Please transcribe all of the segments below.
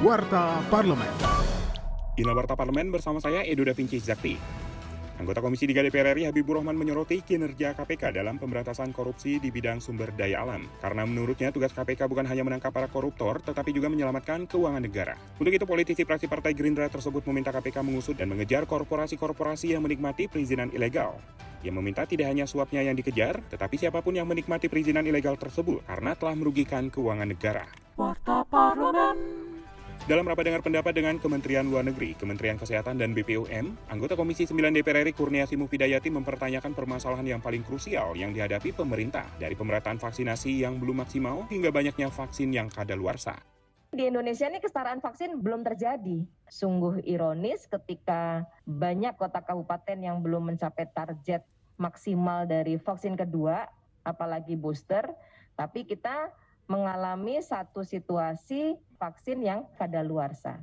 Warta Parlemen. Inilah Warta Parlemen bersama saya Edo Da Vinci Zakti. Anggota Komisi 3 DPR RI Habibur Rahman menyoroti kinerja KPK dalam pemberantasan korupsi di bidang sumber daya alam. Karena menurutnya tugas KPK bukan hanya menangkap para koruptor, tetapi juga menyelamatkan keuangan negara. Untuk itu politisi fraksi Partai Gerindra tersebut meminta KPK mengusut dan mengejar korporasi-korporasi yang menikmati perizinan ilegal. Ia meminta tidak hanya suapnya yang dikejar, tetapi siapa pun yang menikmati perizinan ilegal tersebut karena telah merugikan keuangan negara. Warta Parlemen. Dalam rapat dengar pendapat dengan Kementerian Luar Negeri, Kementerian Kesehatan, dan BPOM, anggota Komisi 9 DPR RI Kurniasi Mufidayati mempertanyakan permasalahan yang paling krusial yang dihadapi pemerintah, dari pemerataan vaksinasi yang belum maksimal hingga banyaknya vaksin yang kadaluarsa. Di Indonesia ini kesetaraan vaksin belum terjadi. Sungguh ironis ketika banyak kota kabupaten yang belum mencapai target maksimal dari vaksin kedua, apalagi booster, tapi kita mengalami satu situasi vaksin yang kadaluarsa.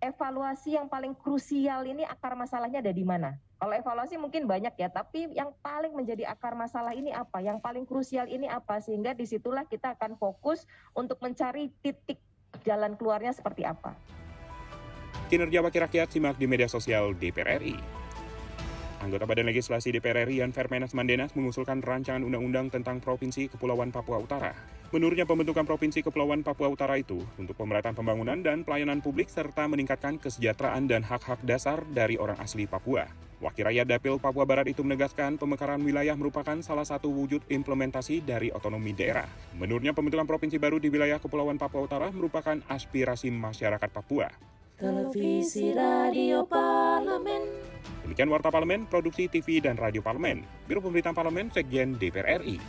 Evaluasi yang paling krusial ini akar masalahnya ada di mana? Kalau evaluasi mungkin banyak ya, tapi yang paling menjadi akar masalah ini apa? Yang paling krusial ini apa? Sehingga di situlah kita akan fokus untuk mencari titik jalan keluarnya seperti apa. Kinerja Wakil Rakyat simak di media sosial DPR RI. Anggota Badan Legislasi DPR RI Yan Fermenas Mandenas mengusulkan rancangan undang-undang tentang Provinsi Kepulauan Papua Utara. Menurutnya pembentukan Provinsi Kepulauan Papua Utara itu untuk pemerataan pembangunan dan pelayanan publik serta meningkatkan kesejahteraan dan hak-hak dasar dari orang asli Papua. Wakil rakyat Dapil Papua Barat itu menegaskan pemekaran wilayah merupakan salah satu wujud implementasi dari otonomi daerah. Menurutnya pembentukan provinsi baru di wilayah Kepulauan Papua Utara merupakan aspirasi masyarakat Papua. Televisi Radio Parlemen. Demikian Warta Parlemen, Produksi TV dan Radio Parlemen, Biro Pemberitaan Parlemen, Sekjen DPR RI.